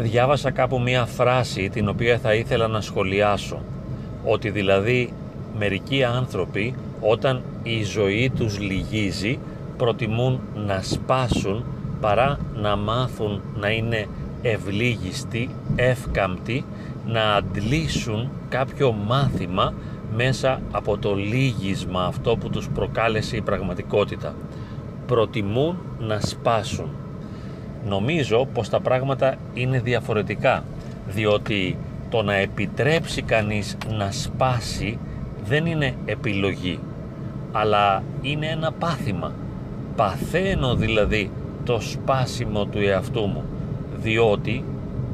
διάβασα κάπου μία φράση την οποία θα ήθελα να σχολιάσω ότι δηλαδή μερικοί άνθρωποι όταν η ζωή τους λυγίζει προτιμούν να σπάσουν παρά να μάθουν να είναι ευλίγιστοι, εύκαμπτοι, να αντλήσουν κάποιο μάθημα μέσα από το λύγισμα αυτό που τους προκάλεσε η πραγματικότητα. Προτιμούν να σπάσουν. Νομίζω πως τα πράγματα είναι διαφορετικά, διότι το να επιτρέψει κανείς να σπάσει δεν είναι επιλογή, αλλά είναι ένα πάθημα. Παθαίνω δηλαδή το σπάσιμο του εαυτού μου, διότι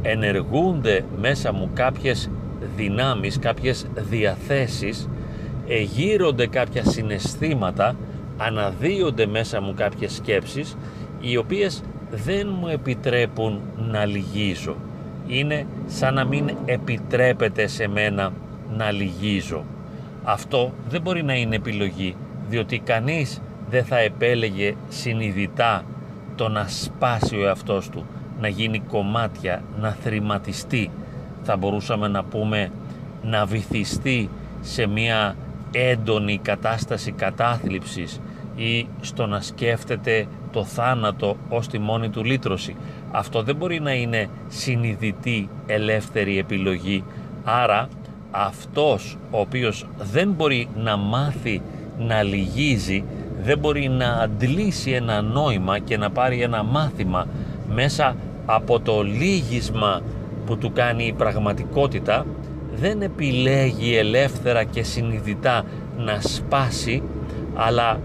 ενεργούνται μέσα μου κάποιες δυνάμεις, κάποιες διαθέσεις, εγείρονται κάποια συναισθήματα, αναδύονται μέσα μου κάποιες σκέψεις, οι οποίες δεν μου επιτρέπουν να λυγίζω. Είναι σαν να μην επιτρέπεται σε μένα να λυγίζω. Αυτό δεν μπορεί να είναι επιλογή, διότι κανείς δεν θα επέλεγε συνειδητά το να σπάσει ο εαυτός του, να γίνει κομμάτια, να θρηματιστεί. Θα μπορούσαμε να πούμε να βυθιστεί σε μια έντονη κατάσταση κατάθλιψης ή στο να σκέφτεται το θάνατο ως τη μόνη του λύτρωση. Αυτό δεν μπορεί να είναι συνειδητή ελεύθερη επιλογή. Άρα αυτός ο οποίος δεν μπορεί να μάθει να λυγίζει, δεν μπορεί να αντλήσει ένα νόημα και να πάρει ένα μάθημα μέσα από το λύγισμα που του κάνει η πραγματικότητα, δεν επιλέγει ελεύθερα και συνειδητά να σπάσει, αλλά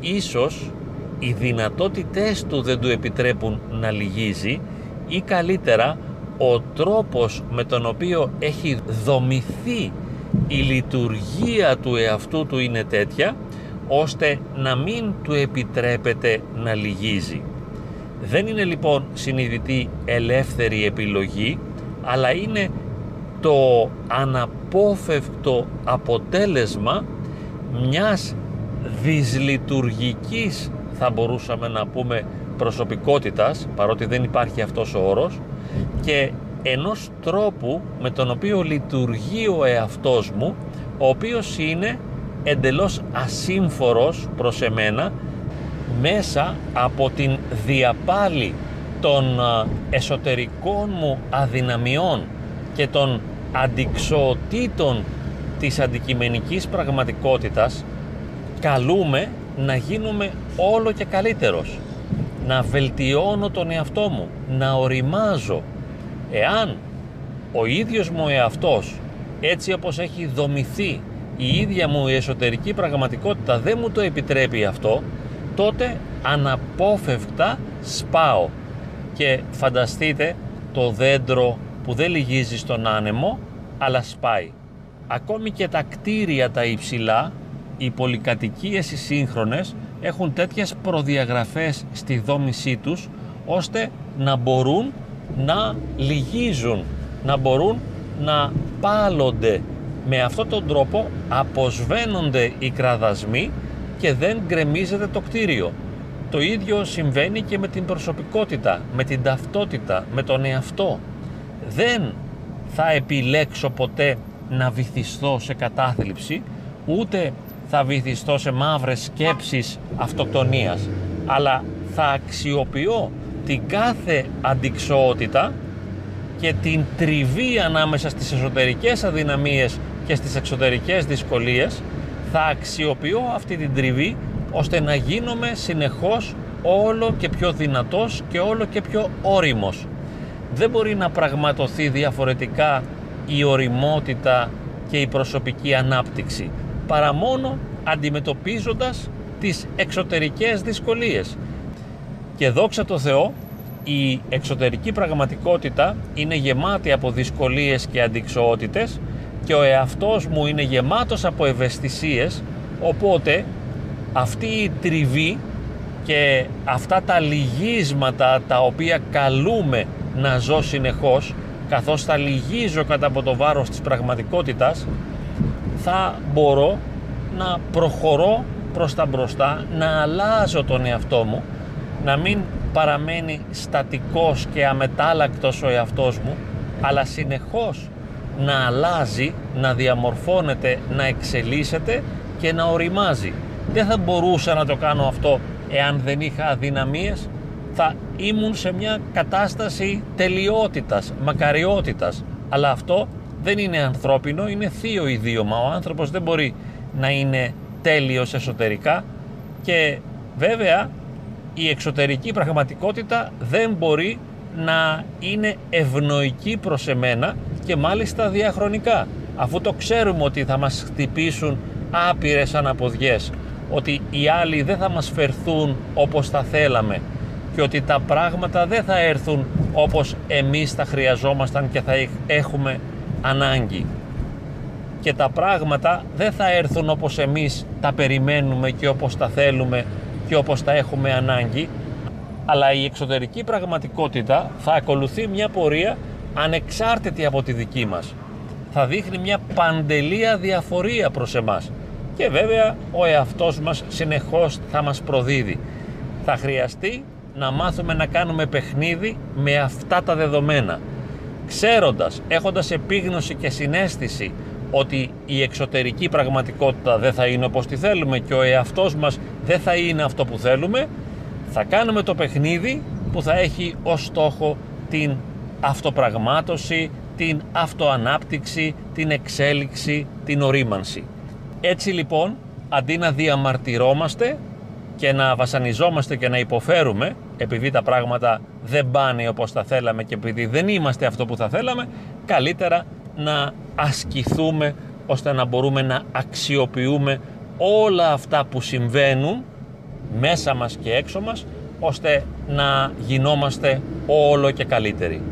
ίσως οι δυνατότητές του δεν του επιτρέπουν να λυγίζει ή καλύτερα ο τρόπος με τον οποίο έχει δομηθεί η λειτουργία του εαυτού του είναι τέτοια ώστε να μην του επιτρέπεται να λυγίζει. Δεν είναι λοιπόν συνειδητή ελεύθερη επιλογή αλλά είναι το αναπόφευκτο αποτέλεσμα μιας δυσλειτουργικής θα μπορούσαμε να πούμε προσωπικότητας παρότι δεν υπάρχει αυτός ο όρος και ενός τρόπου με τον οποίο λειτουργεί ο εαυτός μου ο οποίος είναι εντελώς ασύμφορος προς εμένα μέσα από την διαπάλη των εσωτερικών μου αδυναμιών και των αντικσοοτήτων της αντικειμενικής πραγματικότητας καλούμε να γίνουμε όλο και καλύτερος. Να βελτιώνω τον εαυτό μου να οριμάζω. Εάν ο ίδιος μου εαυτός έτσι όπως έχει δομηθεί η ίδια μου η εσωτερική πραγματικότητα δεν μου το επιτρέπει αυτό τότε αναπόφευκτα σπάω. Και φανταστείτε το δέντρο που δεν λυγίζει στον άνεμο αλλά σπάει. Ακόμη και τα κτίρια τα υψηλά οι πολυκατοικίες οι σύγχρονες έχουν τέτοιες προδιαγραφές στη δόμησή τους ώστε να μπορούν να λυγίζουν, να μπορούν να πάλονται. Με αυτόν τον τρόπο αποσβαίνονται οι κραδασμοί και δεν γκρεμίζεται το κτίριο. Το ίδιο συμβαίνει και με την προσωπικότητα, με την ταυτότητα, με τον εαυτό. Δεν θα επιλέξω ποτέ να βυθιστώ σε κατάθλιψη, ούτε θα βυθιστώ σε μαύρες σκέψεις αυτοκτονίας, αλλά θα αξιοποιώ την κάθε αντικσότητα και την τριβή ανάμεσα στις εσωτερικές αδυναμίες και στις εξωτερικές δυσκολίες θα αξιοποιώ αυτή την τριβή ώστε να γίνομαι συνεχώς όλο και πιο δυνατός και όλο και πιο όριμος. Δεν μπορεί να πραγματοθεί διαφορετικά η οριμότητα και η προσωπική ανάπτυξη παρά μόνο αντιμετωπίζοντας τις εξωτερικές δυσκολίες. Και δόξα τω Θεώ, η εξωτερική πραγματικότητα είναι γεμάτη από δυσκολίες και αντικσοότητες και ο εαυτός μου είναι γεμάτος από ευαισθησίες, οπότε αυτή η τριβή και αυτά τα λυγίσματα τα οποία καλούμε να ζω συνεχώς καθώς τα λυγίζω κατά από το βάρος της πραγματικότητας θα μπορώ να προχωρώ προς τα μπροστά, να αλλάζω τον εαυτό μου, να μην παραμένει στατικός και αμετάλλακτος ο εαυτός μου αλλά συνεχώς να αλλάζει, να διαμορφώνεται, να εξελίσσεται και να οριμάζει. Δεν θα μπορούσα να το κάνω αυτό εάν δεν είχα αδυναμίες. Θα ήμουν σε μια κατάσταση τελειότητας, μακαριότητας. Αλλά αυτό δεν είναι ανθρώπινο, είναι θείο ιδίωμα. Ο άνθρωπος δεν μπορεί να είναι τέλειος εσωτερικά και βέβαια η εξωτερική πραγματικότητα δεν μπορεί να είναι ευνοϊκή προς εμένα και μάλιστα διαχρονικά αφού το ξέρουμε ότι θα μας χτυπήσουν άπειρες αναποδιές ότι οι άλλοι δεν θα μας φερθούν όπως θα θέλαμε και ότι τα πράγματα δεν θα έρθουν όπως εμείς τα χρειαζόμασταν και θα έχουμε ανάγκη και τα πράγματα δεν θα έρθουν όπως εμείς τα περιμένουμε και όπως τα θέλουμε και όπως τα έχουμε ανάγκη αλλά η εξωτερική πραγματικότητα θα ακολουθεί μια πορεία ανεξάρτητη από τη δική μας. Θα δείχνει μια παντελία διαφορία προς εμάς και βέβαια ο εαυτός μας συνεχώς θα μας προδίδει. Θα χρειαστεί να μάθουμε να κάνουμε παιχνίδι με αυτά τα δεδομένα. Ξέροντας, έχοντας επίγνωση και συνέστηση ότι η εξωτερική πραγματικότητα δεν θα είναι όπως τη θέλουμε και ο εαυτός μας δεν θα είναι αυτό που θέλουμε, θα κάνουμε το παιχνίδι που θα έχει ως στόχο την αυτοπραγμάτωση, την αυτοανάπτυξη, την εξέλιξη, την ορίμανση. Έτσι λοιπόν, αντί να διαμαρτυρόμαστε και να βασανιζόμαστε και να υποφέρουμε επειδή τα πράγματα δεν πάνε όπως θα θέλαμε και επειδή δεν είμαστε αυτό που θα θέλαμε, καλύτερα να ασκηθούμε ώστε να μπορούμε να αξιοποιούμε όλα αυτά που συμβαίνουν μέσα μας και έξω μας ώστε να γινόμαστε όλο και καλύτεροι.